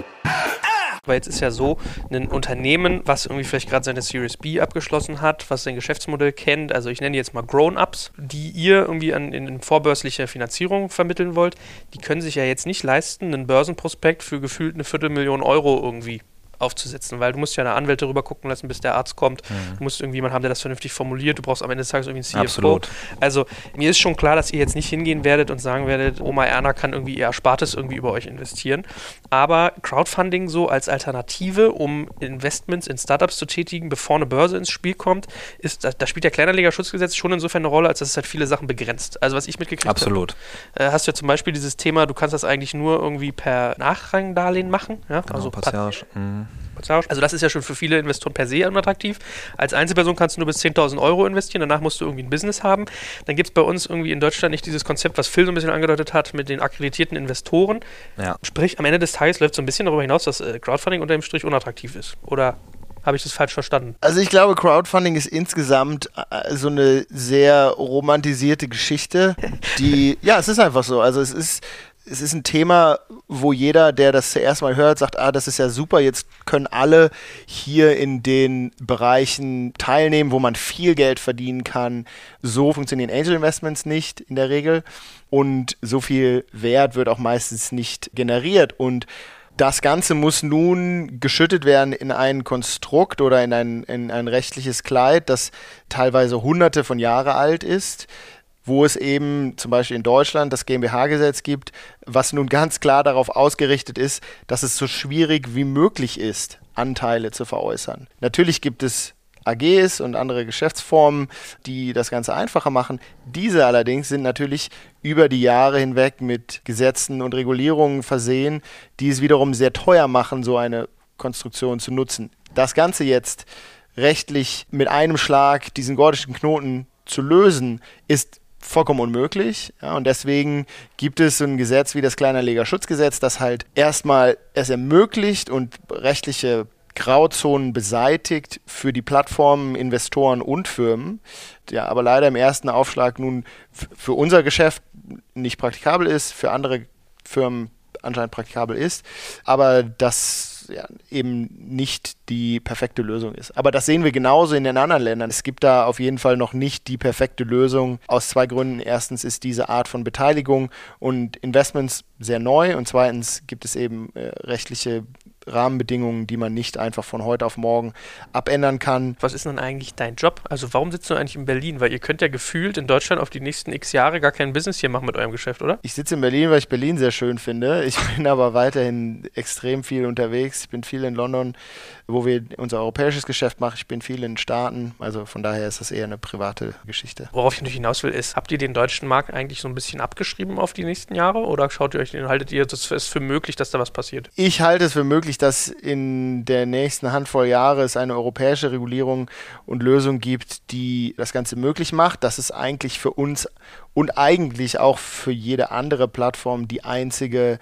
Weil jetzt ist ja so, ein Unternehmen, was irgendwie vielleicht gerade seine Series B abgeschlossen hat, was sein Geschäftsmodell kennt, also ich nenne jetzt mal Grown-Ups, die ihr irgendwie an, in, in vorbörsliche Finanzierung vermitteln wollt, die können sich ja jetzt nicht leisten, einen Börsenprospekt für gefühlt eine Viertelmillion Euro irgendwie aufzusetzen, weil du musst ja eine Anwälte rüber gucken lassen, bis der Arzt kommt. Mhm. Du musst irgendjemanden haben, der das vernünftig formuliert. Du brauchst am Ende des Tages irgendwie einen CFO. Absolut. Also mir ist schon klar, dass ihr jetzt nicht hingehen werdet und sagen werdet, Oma Erna kann irgendwie ihr Erspartes irgendwie über euch investieren. Aber Crowdfunding so als Alternative, um Investments in Startups zu tätigen, bevor eine Börse ins Spiel kommt, ist, da, da spielt der Kleinanlegerschutzgesetz schon insofern eine Rolle, als dass es halt viele Sachen begrenzt. Also was ich mitgekriegt habe. Absolut. Hab, äh, hast du ja zum Beispiel dieses Thema, du kannst das eigentlich nur irgendwie per Nachrangdarlehen machen. Ja? Genau, also passage. Mhm. Also das ist ja schon für viele Investoren per se unattraktiv. Als Einzelperson kannst du nur bis 10.000 Euro investieren, danach musst du irgendwie ein Business haben. Dann gibt es bei uns irgendwie in Deutschland nicht dieses Konzept, was Phil so ein bisschen angedeutet hat, mit den akkreditierten Investoren. Ja. Sprich, am Ende des Tages läuft so ein bisschen darüber hinaus, dass äh, Crowdfunding unter dem Strich unattraktiv ist. Oder habe ich das falsch verstanden? Also ich glaube, Crowdfunding ist insgesamt äh, so eine sehr romantisierte Geschichte, die, ja, es ist einfach so. Also es ist es ist ein Thema, wo jeder, der das zuerst mal hört, sagt, ah, das ist ja super, jetzt können alle hier in den Bereichen teilnehmen, wo man viel Geld verdienen kann. So funktionieren Angel Investments nicht in der Regel. Und so viel Wert wird auch meistens nicht generiert. Und das Ganze muss nun geschüttet werden in ein Konstrukt oder in ein, in ein rechtliches Kleid, das teilweise hunderte von Jahre alt ist wo es eben zum Beispiel in Deutschland das GmbH-Gesetz gibt, was nun ganz klar darauf ausgerichtet ist, dass es so schwierig wie möglich ist, Anteile zu veräußern. Natürlich gibt es AGs und andere Geschäftsformen, die das Ganze einfacher machen. Diese allerdings sind natürlich über die Jahre hinweg mit Gesetzen und Regulierungen versehen, die es wiederum sehr teuer machen, so eine Konstruktion zu nutzen. Das Ganze jetzt rechtlich mit einem Schlag diesen gordischen Knoten zu lösen, ist vollkommen unmöglich. Ja, und deswegen gibt es so ein Gesetz wie das Kleinanlegerschutzgesetz, das halt erstmal es ermöglicht und rechtliche Grauzonen beseitigt für die Plattformen, Investoren und Firmen, ja, aber leider im ersten Aufschlag nun für unser Geschäft nicht praktikabel ist, für andere Firmen anscheinend praktikabel ist, aber das ja, eben nicht die perfekte Lösung ist. Aber das sehen wir genauso in den anderen Ländern. Es gibt da auf jeden Fall noch nicht die perfekte Lösung aus zwei Gründen. Erstens ist diese Art von Beteiligung und Investments sehr neu und zweitens gibt es eben äh, rechtliche Rahmenbedingungen, die man nicht einfach von heute auf morgen abändern kann. Was ist denn eigentlich dein Job? Also warum sitzt du eigentlich in Berlin? Weil ihr könnt ja gefühlt in Deutschland auf die nächsten x Jahre gar kein Business hier machen mit eurem Geschäft, oder? Ich sitze in Berlin, weil ich Berlin sehr schön finde. Ich bin aber weiterhin extrem viel unterwegs. Ich bin viel in London, wo wir unser europäisches Geschäft machen. Ich bin viel in Staaten. Also von daher ist das eher eine private Geschichte. Worauf ich natürlich hinaus will, ist, habt ihr den deutschen Markt eigentlich so ein bisschen abgeschrieben auf die nächsten Jahre oder schaut ihr euch den, haltet ihr das für möglich, dass da was passiert? Ich halte es für möglich, dass in der nächsten Handvoll Jahre es eine europäische Regulierung und Lösung gibt, die das Ganze möglich macht. Das ist eigentlich für uns und eigentlich auch für jede andere Plattform die einzige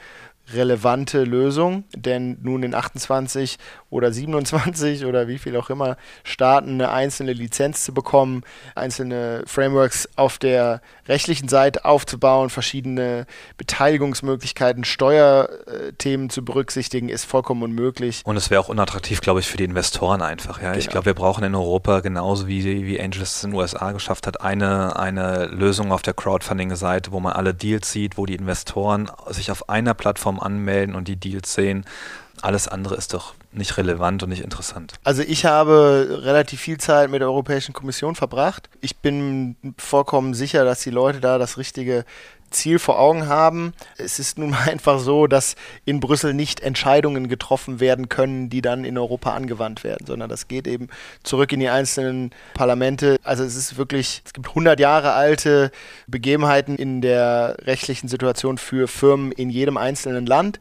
relevante Lösung, denn nun in 28 oder 27 oder wie viel auch immer Staaten eine einzelne Lizenz zu bekommen, einzelne Frameworks auf der rechtlichen Seite aufzubauen, verschiedene Beteiligungsmöglichkeiten, Steuerthemen zu berücksichtigen, ist vollkommen unmöglich. Und es wäre auch unattraktiv, glaube ich, für die Investoren einfach. Ja? Genau. Ich glaube, wir brauchen in Europa genauso wie, wie Angels es in den USA geschafft hat, eine, eine Lösung auf der Crowdfunding-Seite, wo man alle Deals sieht, wo die Investoren sich auf einer Plattform anmelden und die Deals sehen. Alles andere ist doch nicht relevant und nicht interessant. Also ich habe relativ viel Zeit mit der Europäischen Kommission verbracht. Ich bin vollkommen sicher, dass die Leute da das richtige Ziel vor Augen haben. Es ist nun einfach so, dass in Brüssel nicht Entscheidungen getroffen werden können, die dann in Europa angewandt werden, sondern das geht eben zurück in die einzelnen Parlamente. Also es ist wirklich, es gibt 100 Jahre alte Begebenheiten in der rechtlichen Situation für Firmen in jedem einzelnen Land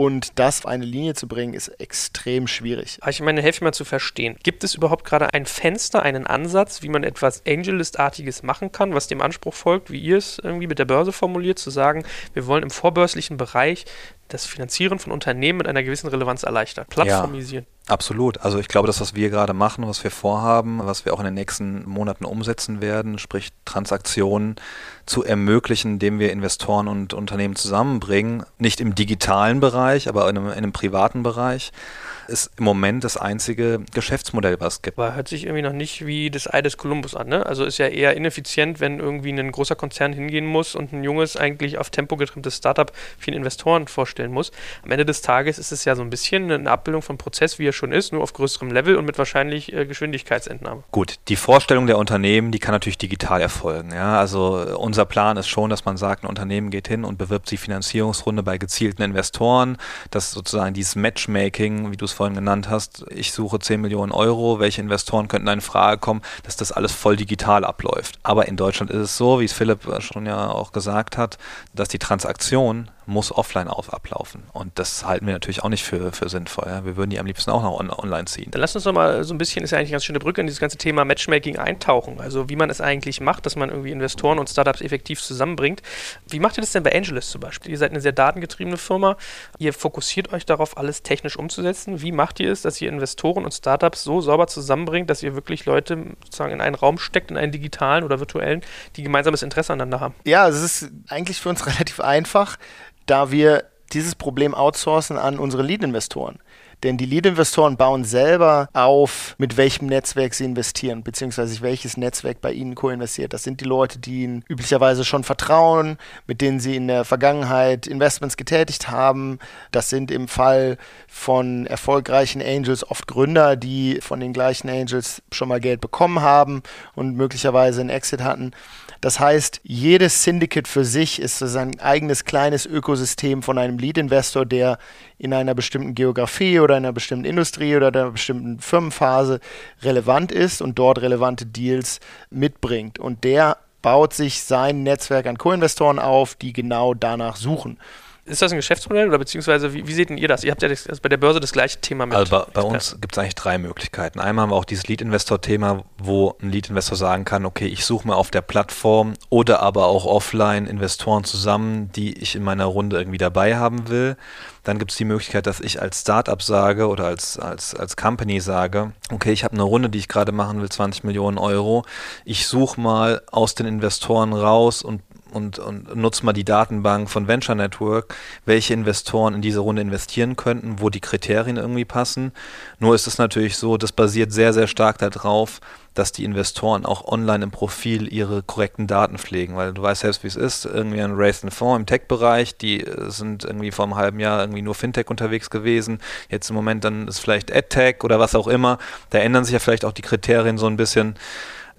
und das auf eine Linie zu bringen, ist extrem schwierig. Ich meine, helfe mir mal zu verstehen. Gibt es überhaupt gerade ein Fenster, einen Ansatz, wie man etwas Angelist-artiges machen kann, was dem Anspruch folgt, wie ihr es irgendwie mit der Börse formuliert, zu sagen, wir wollen im vorbörslichen Bereich das Finanzieren von Unternehmen mit einer gewissen Relevanz erleichtern, plattformisieren. Ja, absolut. Also ich glaube, das, was wir gerade machen, was wir vorhaben, was wir auch in den nächsten Monaten umsetzen werden, sprich Transaktionen zu ermöglichen, indem wir Investoren und Unternehmen zusammenbringen, nicht im digitalen Bereich, aber in einem, in einem privaten Bereich, ist im Moment das einzige Geschäftsmodell, was es gibt. Aber hört sich irgendwie noch nicht wie das Ei des Kolumbus an, ne? Also ist ja eher ineffizient, wenn irgendwie ein großer Konzern hingehen muss und ein junges, eigentlich auf Tempo getrimmtes Startup vielen Investoren vorstellen muss. Am Ende des Tages ist es ja so ein bisschen eine Abbildung vom Prozess, wie er schon ist, nur auf größerem Level und mit wahrscheinlich äh, Geschwindigkeitsentnahme. Gut, die Vorstellung der Unternehmen, die kann natürlich digital erfolgen. Ja? Also unser Plan ist schon, dass man sagt, ein Unternehmen geht hin und bewirbt die Finanzierungsrunde bei gezielten Investoren, dass sozusagen dieses Matchmaking, wie du es vorhin genannt hast, ich suche 10 Millionen Euro, welche Investoren könnten da in Frage kommen, dass das alles voll digital abläuft. Aber in Deutschland ist es so, wie es Philipp schon ja auch gesagt hat, dass die Transaktion muss offline auf ablaufen. Und das halten wir natürlich auch nicht für, für sinnvoll. Ja. Wir würden die am liebsten auch noch on, online ziehen. Dann lass uns doch mal so ein bisschen, ist ja eigentlich eine ganz schöne Brücke, in dieses ganze Thema Matchmaking eintauchen. Also wie man es eigentlich macht, dass man irgendwie Investoren und Startups effektiv zusammenbringt. Wie macht ihr das denn bei Angelus zum Beispiel? Ihr seid eine sehr datengetriebene Firma. Ihr fokussiert euch darauf, alles technisch umzusetzen. Wie macht ihr es, dass ihr Investoren und Startups so sauber zusammenbringt, dass ihr wirklich Leute sozusagen in einen Raum steckt, in einen digitalen oder virtuellen, die gemeinsames Interesse aneinander haben? Ja, es ist eigentlich für uns relativ einfach da wir dieses Problem outsourcen an unsere Lead-Investoren. Denn die Lead-Investoren bauen selber auf, mit welchem Netzwerk sie investieren, beziehungsweise welches Netzwerk bei ihnen co-investiert. Das sind die Leute, die ihnen üblicherweise schon vertrauen, mit denen sie in der Vergangenheit Investments getätigt haben. Das sind im Fall von erfolgreichen Angels oft Gründer, die von den gleichen Angels schon mal Geld bekommen haben und möglicherweise einen Exit hatten. Das heißt, jedes Syndicate für sich ist sein eigenes kleines Ökosystem von einem Lead-Investor, der in einer bestimmten Geografie oder einer bestimmten Industrie oder einer bestimmten Firmenphase relevant ist und dort relevante Deals mitbringt. Und der baut sich sein Netzwerk an Co-Investoren auf, die genau danach suchen. Ist das ein Geschäftsmodell oder beziehungsweise wie, wie seht ihr das? Ihr habt ja das, also bei der Börse das gleiche Thema mit. Also bei, bei uns gibt es eigentlich drei Möglichkeiten. Einmal haben wir auch dieses Lead-Investor-Thema, wo ein Lead-Investor sagen kann, okay, ich suche mir auf der Plattform oder aber auch offline Investoren zusammen, die ich in meiner Runde irgendwie dabei haben will. Dann gibt es die Möglichkeit, dass ich als Startup sage oder als, als, als Company sage, okay, ich habe eine Runde, die ich gerade machen will, 20 Millionen Euro. Ich suche mal aus den Investoren raus und und, und nutze mal die Datenbank von Venture Network, welche Investoren in diese Runde investieren könnten, wo die Kriterien irgendwie passen. Nur ist es natürlich so, das basiert sehr, sehr stark darauf, dass die Investoren auch online im Profil ihre korrekten Daten pflegen, weil du weißt selbst, wie es ist, irgendwie ein Race and Fonds im Tech-Bereich, die äh, sind irgendwie vor einem halben Jahr irgendwie nur Fintech unterwegs gewesen, jetzt im Moment dann ist vielleicht AdTech oder was auch immer, da ändern sich ja vielleicht auch die Kriterien so ein bisschen.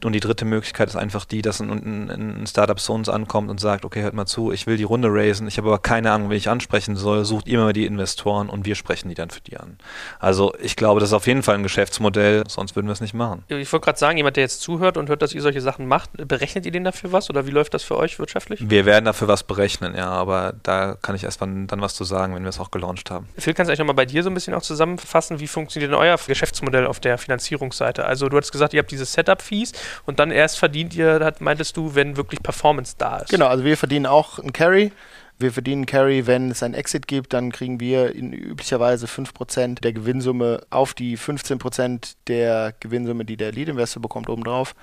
Und die dritte Möglichkeit ist einfach die, dass ein, ein, ein Startup zu uns ankommt und sagt, okay, hört mal zu, ich will die Runde raisen, ich habe aber keine Ahnung, wen ich ansprechen soll, sucht ihr mal die Investoren und wir sprechen die dann für die an. Also ich glaube, das ist auf jeden Fall ein Geschäftsmodell, sonst würden wir es nicht machen. Ich wollte gerade sagen, jemand, der jetzt zuhört und hört, dass ihr solche Sachen macht, berechnet ihr den dafür was oder wie läuft das für euch wirtschaftlich? Wir werden dafür was berechnen, ja, aber da kann ich erst dann, dann was zu sagen, wenn wir es auch gelauncht haben. Phil, kannst du eigentlich nochmal bei dir so ein bisschen auch zusammenfassen, wie funktioniert denn euer Geschäftsmodell auf der Finanzierungsseite? Also du hast gesagt, ihr habt diese Setup-Fees und dann erst verdient ihr, meintest du, wenn wirklich Performance da ist? Genau, also wir verdienen auch einen Carry. Wir verdienen Carry, wenn es ein Exit gibt, dann kriegen wir in üblicherweise 5% der Gewinnsumme auf die 15% der Gewinnsumme, die der Lead-Investor bekommt, obendrauf.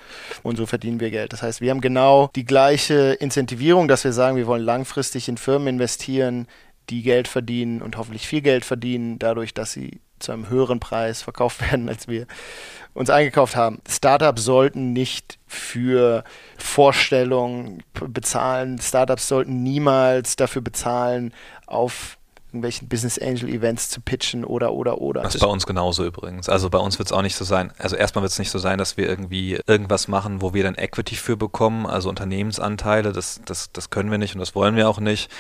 Und so verdienen wir Geld. Das heißt, wir haben genau die gleiche Incentivierung, dass wir sagen, wir wollen langfristig in Firmen investieren, die Geld verdienen und hoffentlich viel Geld verdienen, dadurch, dass sie zu einem höheren Preis verkauft werden, als wir uns eingekauft haben. Startups sollten nicht für Vorstellungen bezahlen. Startups sollten niemals dafür bezahlen, auf irgendwelchen Business Angel Events zu pitchen oder oder oder. Das ist bei uns genauso übrigens. Also bei uns wird es auch nicht so sein. Also erstmal wird es nicht so sein, dass wir irgendwie irgendwas machen, wo wir dann Equity für bekommen, also Unternehmensanteile. Das, das, das können wir nicht und das wollen wir auch nicht.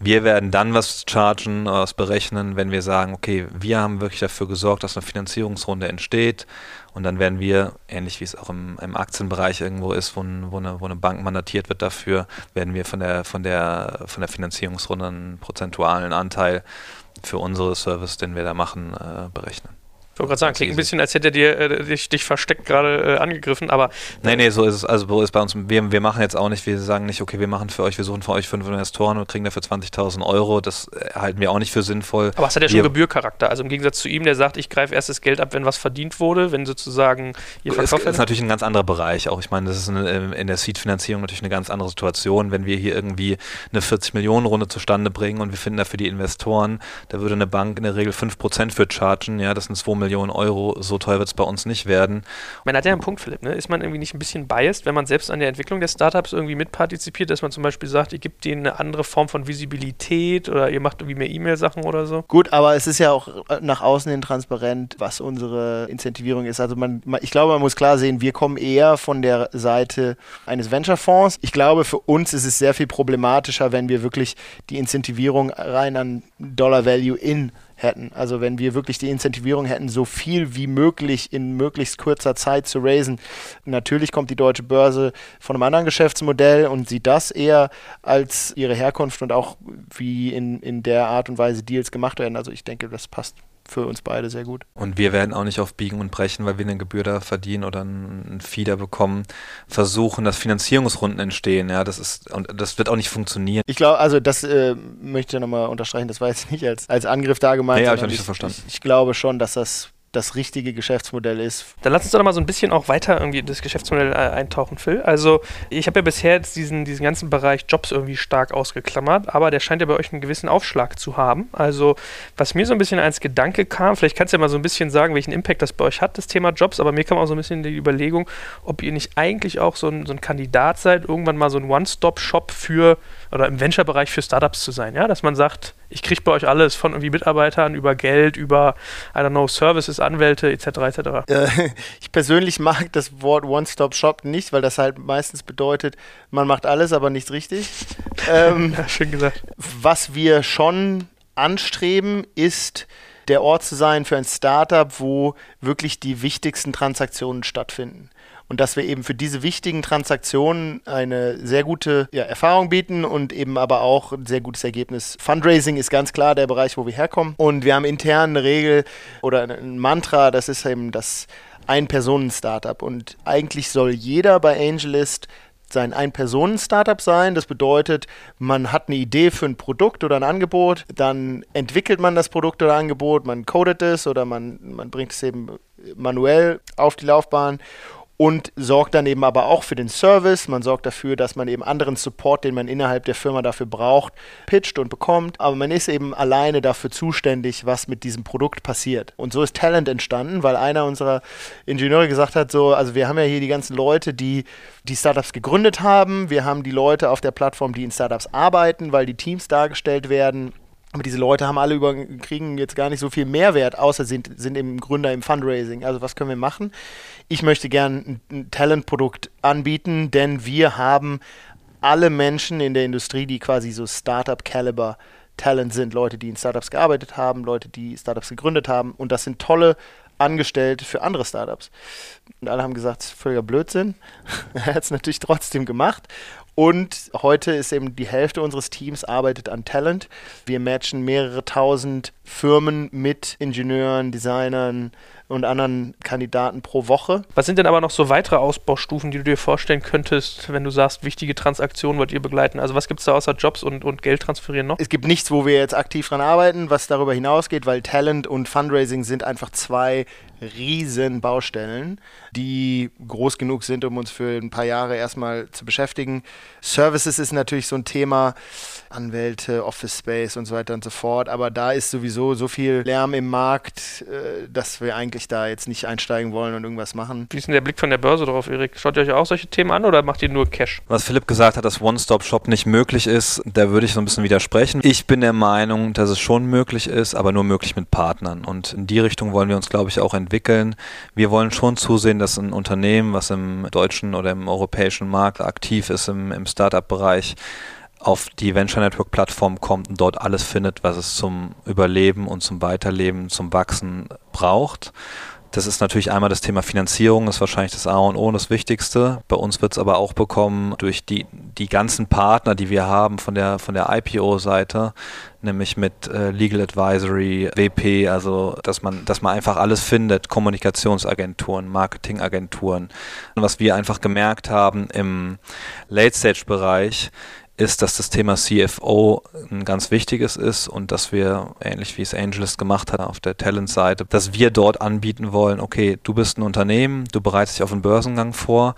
Wir werden dann was chargen, was berechnen, wenn wir sagen, okay, wir haben wirklich dafür gesorgt, dass eine Finanzierungsrunde entsteht und dann werden wir, ähnlich wie es auch im, im Aktienbereich irgendwo ist, wo, wo, eine, wo eine Bank mandatiert wird dafür, werden wir von der, von der, von der Finanzierungsrunde einen prozentualen Anteil für unsere Service, den wir da machen, äh, berechnen. Ich wollte gerade sagen, klingt ein bisschen, als hätte dir äh, dich, dich, versteckt gerade äh, angegriffen, aber. Nee, nee, so ist es. Also so ist bei uns, wir, wir machen jetzt auch nicht, wir sagen nicht, okay, wir machen für euch, wir suchen für euch fünf Investoren und kriegen dafür 20.000 Euro. Das äh, halten wir auch nicht für sinnvoll. Aber es hat ja schon wir, Gebührcharakter. Also im Gegensatz zu ihm, der sagt, ich greife erst das Geld ab, wenn was verdient wurde, wenn sozusagen ihr verkauft Das ist natürlich ein ganz anderer Bereich. Auch ich meine, das ist eine, in der Seed-Finanzierung natürlich eine ganz andere Situation. Wenn wir hier irgendwie eine 40-Millionen-Runde zustande bringen und wir finden dafür die Investoren, da würde eine Bank in der Regel 5% für chargen. Ja, das sind 2 Millionen Millionen Euro, so teuer wird es bei uns nicht werden. Man hat ja einen Punkt, Philipp, ne? ist man irgendwie nicht ein bisschen biased, wenn man selbst an der Entwicklung des Startups irgendwie mitpartizipiert, dass man zum Beispiel sagt, ihr gebt denen eine andere Form von Visibilität oder ihr macht irgendwie mehr E-Mail-Sachen oder so? Gut, aber es ist ja auch nach außen hin transparent, was unsere Incentivierung ist. Also man, ich glaube, man muss klar sehen, wir kommen eher von der Seite eines Venture-Fonds. Ich glaube, für uns ist es sehr viel problematischer, wenn wir wirklich die Incentivierung rein an Dollar Value in hätten. Also wenn wir wirklich die Incentivierung hätten, so viel wie möglich in möglichst kurzer Zeit zu raisen. Natürlich kommt die deutsche Börse von einem anderen Geschäftsmodell und sieht das eher als ihre Herkunft und auch wie in, in der Art und Weise Deals gemacht werden. Also ich denke, das passt für uns beide sehr gut. Und wir werden auch nicht auf Biegen und Brechen, weil wir eine Gebühr da verdienen oder einen Feeder bekommen, versuchen, dass Finanzierungsrunden entstehen. Ja, das ist und das wird auch nicht funktionieren. Ich glaube, also das äh, möchte ich nochmal unterstreichen. Das war jetzt nicht als, als Angriff da gemeint. Nee, habe ich noch nicht so verstanden. Ich, ich glaube schon, dass das das richtige Geschäftsmodell ist. Dann lass uns doch mal so ein bisschen auch weiter irgendwie das Geschäftsmodell äh, eintauchen, Phil. Also ich habe ja bisher jetzt diesen, diesen ganzen Bereich Jobs irgendwie stark ausgeklammert, aber der scheint ja bei euch einen gewissen Aufschlag zu haben. Also was mir so ein bisschen als Gedanke kam, vielleicht kannst du ja mal so ein bisschen sagen, welchen Impact das bei euch hat, das Thema Jobs, aber mir kam auch so ein bisschen die Überlegung, ob ihr nicht eigentlich auch so ein, so ein Kandidat seid, irgendwann mal so ein One-Stop-Shop für oder im Venture-Bereich für Startups zu sein, ja, dass man sagt, ich kriege bei euch alles von irgendwie Mitarbeitern über Geld, über, I don't know, Services, Anwälte etc. etc. Äh, ich persönlich mag das Wort One-Stop-Shop nicht, weil das halt meistens bedeutet, man macht alles, aber nichts richtig. ähm, ja, schön gesagt. Was wir schon anstreben, ist der Ort zu sein für ein Startup, wo wirklich die wichtigsten Transaktionen stattfinden und dass wir eben für diese wichtigen Transaktionen eine sehr gute ja, Erfahrung bieten und eben aber auch ein sehr gutes Ergebnis. Fundraising ist ganz klar der Bereich, wo wir herkommen und wir haben intern eine Regel oder ein Mantra, das ist eben das Ein-Personen-Startup und eigentlich soll jeder bei AngelList sein Ein-Personen-Startup sein. Das bedeutet, man hat eine Idee für ein Produkt oder ein Angebot, dann entwickelt man das Produkt oder Angebot, man codet es oder man, man bringt es eben manuell auf die Laufbahn und sorgt dann eben aber auch für den Service. Man sorgt dafür, dass man eben anderen Support, den man innerhalb der Firma dafür braucht, pitcht und bekommt. Aber man ist eben alleine dafür zuständig, was mit diesem Produkt passiert. Und so ist Talent entstanden, weil einer unserer Ingenieure gesagt hat, so, also wir haben ja hier die ganzen Leute, die die Startups gegründet haben. Wir haben die Leute auf der Plattform, die in Startups arbeiten, weil die Teams dargestellt werden. Aber diese Leute haben alle über, kriegen jetzt gar nicht so viel Mehrwert, außer sind, sind eben Gründer im Fundraising. Also was können wir machen? Ich möchte gerne ein, ein Talentprodukt anbieten, denn wir haben alle Menschen in der Industrie, die quasi so Startup-Caliber Talent sind, Leute, die in Startups gearbeitet haben, Leute, die Startups gegründet haben. Und das sind tolle Angestellte für andere Startups. Und alle haben gesagt, völliger Blödsinn. er hat es natürlich trotzdem gemacht. Und heute ist eben die Hälfte unseres Teams arbeitet an Talent. Wir matchen mehrere tausend Firmen mit Ingenieuren, Designern, und anderen Kandidaten pro Woche. Was sind denn aber noch so weitere Ausbaustufen, die du dir vorstellen könntest, wenn du sagst, wichtige Transaktionen wollt ihr begleiten? Also was gibt es da außer Jobs und, und Geld transferieren noch? Es gibt nichts, wo wir jetzt aktiv dran arbeiten, was darüber hinausgeht, weil Talent und Fundraising sind einfach zwei riesen Baustellen, die groß genug sind, um uns für ein paar Jahre erstmal zu beschäftigen. Services ist natürlich so ein Thema, Anwälte, Office Space und so weiter und so fort, aber da ist sowieso so viel Lärm im Markt, äh, dass wir eigentlich da jetzt nicht einsteigen wollen und irgendwas machen. Wie ist denn der Blick von der Börse drauf, Erik? Schaut ihr euch auch solche Themen an oder macht ihr nur Cash? Was Philipp gesagt hat, dass One-Stop-Shop nicht möglich ist, da würde ich so ein bisschen widersprechen. Ich bin der Meinung, dass es schon möglich ist, aber nur möglich mit Partnern und in die Richtung wollen wir uns, glaube ich, auch entwickeln entwickeln. Wir wollen schon zusehen, dass ein Unternehmen, was im deutschen oder im europäischen Markt aktiv ist, im, im Startup-Bereich, auf die Venture Network Plattform kommt und dort alles findet, was es zum Überleben und zum Weiterleben, zum Wachsen braucht. Das ist natürlich einmal das Thema Finanzierung, ist wahrscheinlich das A und O und das Wichtigste. Bei uns wird es aber auch bekommen durch die, die ganzen Partner, die wir haben von der, von der IPO-Seite, nämlich mit äh, Legal Advisory, WP, also dass man, dass man einfach alles findet, Kommunikationsagenturen, Marketingagenturen. Und was wir einfach gemerkt haben im Late-Stage-Bereich, ist, dass das Thema CFO ein ganz wichtiges ist und dass wir, ähnlich wie es Angelist gemacht hat auf der Talent-Seite, dass wir dort anbieten wollen, okay, du bist ein Unternehmen, du bereitest dich auf einen Börsengang vor,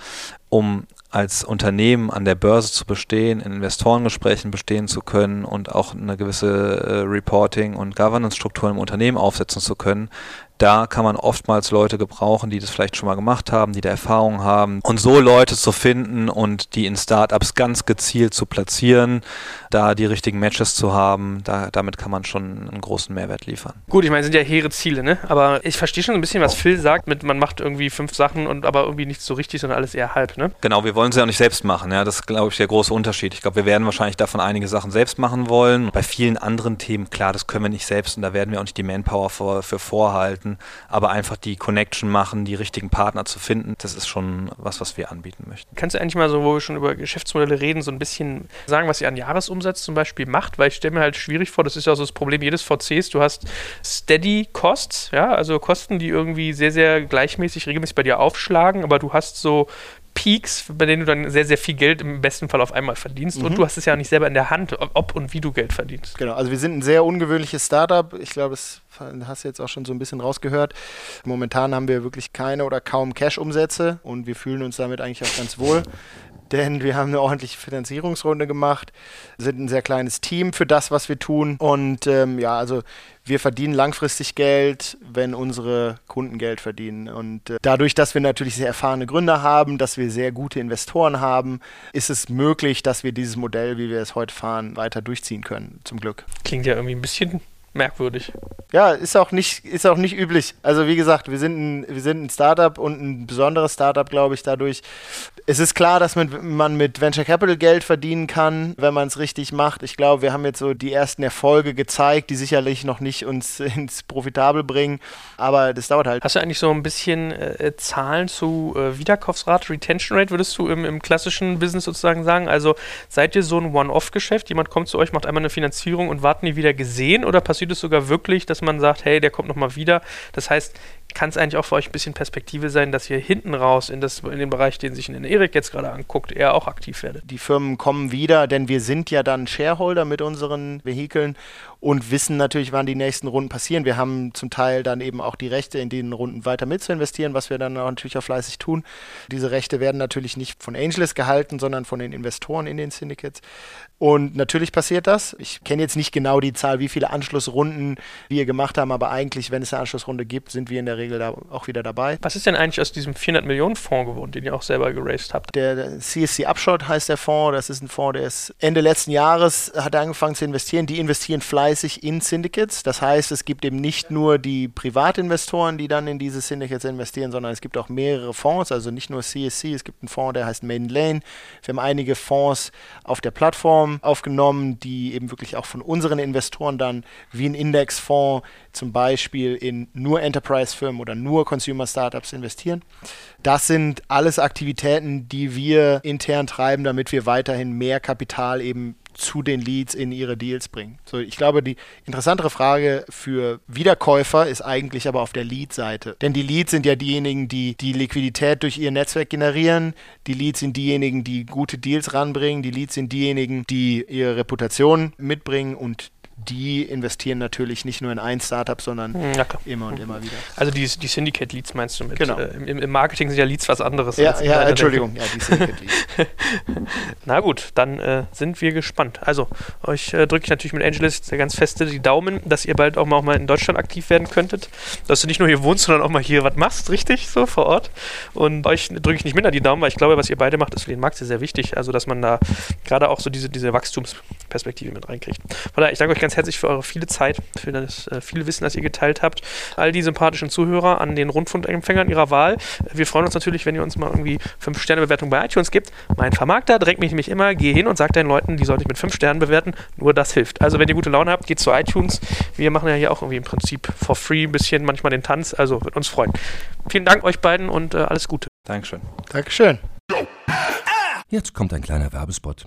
um als Unternehmen an der Börse zu bestehen, in Investorengesprächen bestehen zu können und auch eine gewisse äh, Reporting- und Governance-Struktur im Unternehmen aufsetzen zu können, da kann man oftmals Leute gebrauchen, die das vielleicht schon mal gemacht haben, die da Erfahrung haben. Und so Leute zu finden und die in Startups ganz gezielt zu platzieren, da die richtigen Matches zu haben, da, damit kann man schon einen großen Mehrwert liefern. Gut, ich meine, sind ja hehre Ziele, ne? Aber ich verstehe schon ein bisschen, was Phil sagt, mit man macht irgendwie fünf Sachen und aber irgendwie nichts so richtig, sondern alles eher halb, ne? Genau, wir wollen sie auch nicht selbst machen, ja. Das ist, glaube ich, der große Unterschied. Ich glaube, wir werden wahrscheinlich davon einige Sachen selbst machen wollen. Bei vielen anderen Themen, klar, das können wir nicht selbst und da werden wir auch nicht die Manpower für, für vorhalten arbeiten, aber einfach die Connection machen, die richtigen Partner zu finden, das ist schon was, was wir anbieten möchten. Kannst du eigentlich mal so, wo wir schon über Geschäftsmodelle reden, so ein bisschen sagen, was ihr an Jahresumsatz zum Beispiel macht? Weil ich stelle mir halt schwierig vor, das ist ja so das Problem jedes VCs, du hast Steady Costs, ja, also Kosten, die irgendwie sehr, sehr gleichmäßig, regelmäßig bei dir aufschlagen, aber du hast so Peaks, bei denen du dann sehr, sehr viel Geld im besten Fall auf einmal verdienst. Mhm. Und du hast es ja nicht selber in der Hand, ob und wie du Geld verdienst. Genau, also wir sind ein sehr ungewöhnliches Startup. Ich glaube, das hast du jetzt auch schon so ein bisschen rausgehört. Momentan haben wir wirklich keine oder kaum Cash-Umsätze und wir fühlen uns damit eigentlich auch ganz wohl denn wir haben eine ordentliche Finanzierungsrunde gemacht, sind ein sehr kleines Team für das, was wir tun. Und ähm, ja, also wir verdienen langfristig Geld, wenn unsere Kunden Geld verdienen. Und äh, dadurch, dass wir natürlich sehr erfahrene Gründer haben, dass wir sehr gute Investoren haben, ist es möglich, dass wir dieses Modell, wie wir es heute fahren, weiter durchziehen können, zum Glück. Klingt ja irgendwie ein bisschen merkwürdig. Ja, ist auch nicht, ist auch nicht üblich. Also wie gesagt, wir sind ein, wir sind ein Startup und ein besonderes Startup, glaube ich, dadurch. Es ist klar, dass man, man mit Venture Capital Geld verdienen kann, wenn man es richtig macht. Ich glaube, wir haben jetzt so die ersten Erfolge gezeigt, die sicherlich noch nicht uns ins Profitabel bringen, aber das dauert halt. Hast du eigentlich so ein bisschen äh, Zahlen zu äh, Wiederkaufsrate, Retention Rate, würdest du im, im klassischen Business sozusagen sagen? Also seid ihr so ein One-Off-Geschäft? Jemand kommt zu euch, macht einmal eine Finanzierung und warten nie wieder gesehen oder passiert passiert es sogar wirklich, dass man sagt, hey, der kommt nochmal wieder. Das heißt, kann es eigentlich auch für euch ein bisschen Perspektive sein, dass ihr hinten raus in, das, in den Bereich, den sich in Erik jetzt gerade anguckt, eher auch aktiv werdet? Die Firmen kommen wieder, denn wir sind ja dann Shareholder mit unseren Vehikeln und wissen natürlich, wann die nächsten Runden passieren. Wir haben zum Teil dann eben auch die Rechte, in den Runden weiter mitzuinvestieren, was wir dann natürlich auch fleißig tun. Diese Rechte werden natürlich nicht von Angeles gehalten, sondern von den Investoren in den Syndicates. Und natürlich passiert das. Ich kenne jetzt nicht genau die Zahl, wie viele Anschlussrunden wir gemacht haben, aber eigentlich, wenn es eine Anschlussrunde gibt, sind wir in der Regel da auch wieder dabei. Was ist denn eigentlich aus diesem 400 Millionen Fonds geworden, den ihr auch selber geraced habt? Der CSC Upshot heißt der Fonds. Das ist ein Fonds, der ist Ende letzten Jahres hat angefangen zu investieren. Die investieren fleißig in Syndicates. Das heißt, es gibt eben nicht nur die Privatinvestoren, die dann in diese Syndicates investieren, sondern es gibt auch mehrere Fonds, also nicht nur CSC. Es gibt einen Fonds, der heißt Main Lane. Wir haben einige Fonds auf der Plattform aufgenommen, die eben wirklich auch von unseren Investoren dann wie ein Indexfonds zum Beispiel in nur Enterprise-Firmen oder nur Consumer-Startups investieren. Das sind alles Aktivitäten, die wir intern treiben, damit wir weiterhin mehr Kapital eben zu den Leads in ihre Deals bringen. So, ich glaube, die interessantere Frage für Wiederkäufer ist eigentlich aber auf der Lead-Seite. Denn die Leads sind ja diejenigen, die die Liquidität durch ihr Netzwerk generieren. Die Leads sind diejenigen, die gute Deals ranbringen. Die Leads sind diejenigen, die ihre Reputation mitbringen und die investieren natürlich nicht nur in ein Startup, sondern hm, ja, immer und immer wieder. Also die, die Syndicate Leads meinst du mit? Genau. Äh, im, im, Marketing sind ja Leads was anderes. Ja, ja Entschuldigung, ja, die Syndicate Leads. Na gut, dann äh, sind wir gespannt. Also, euch äh, drücke ich natürlich mit Angelis ganz feste die Daumen, dass ihr bald auch mal, auch mal in Deutschland aktiv werden könntet. Dass du nicht nur hier wohnst, sondern auch mal hier was machst, richtig, so vor Ort. Und euch drücke ich nicht minder die Daumen, weil ich glaube, was ihr beide macht, ist für den Markt sehr, sehr wichtig. Also, dass man da gerade auch so diese, diese Wachstumsperspektive mit reinkriegt. Von daher, ich danke euch ganz herzlich für eure viele Zeit, für das äh, viele Wissen, das ihr geteilt habt. All die sympathischen Zuhörer an den Rundfunkempfängern ihrer Wahl. Wir freuen uns natürlich, wenn ihr uns mal irgendwie 5-Sterne-Bewertung bei iTunes gibt. Mein Vermarkter drängt mich nämlich immer, geh hin und sag deinen Leuten, die sollte ich mit 5 Sternen bewerten. Nur das hilft. Also, wenn ihr gute Laune habt, geht zu iTunes. Wir machen ja hier auch irgendwie im Prinzip for free ein bisschen manchmal den Tanz. Also, wird uns freuen. Vielen Dank euch beiden und äh, alles Gute. Dankeschön. Dankeschön. Jetzt kommt ein kleiner Werbespot.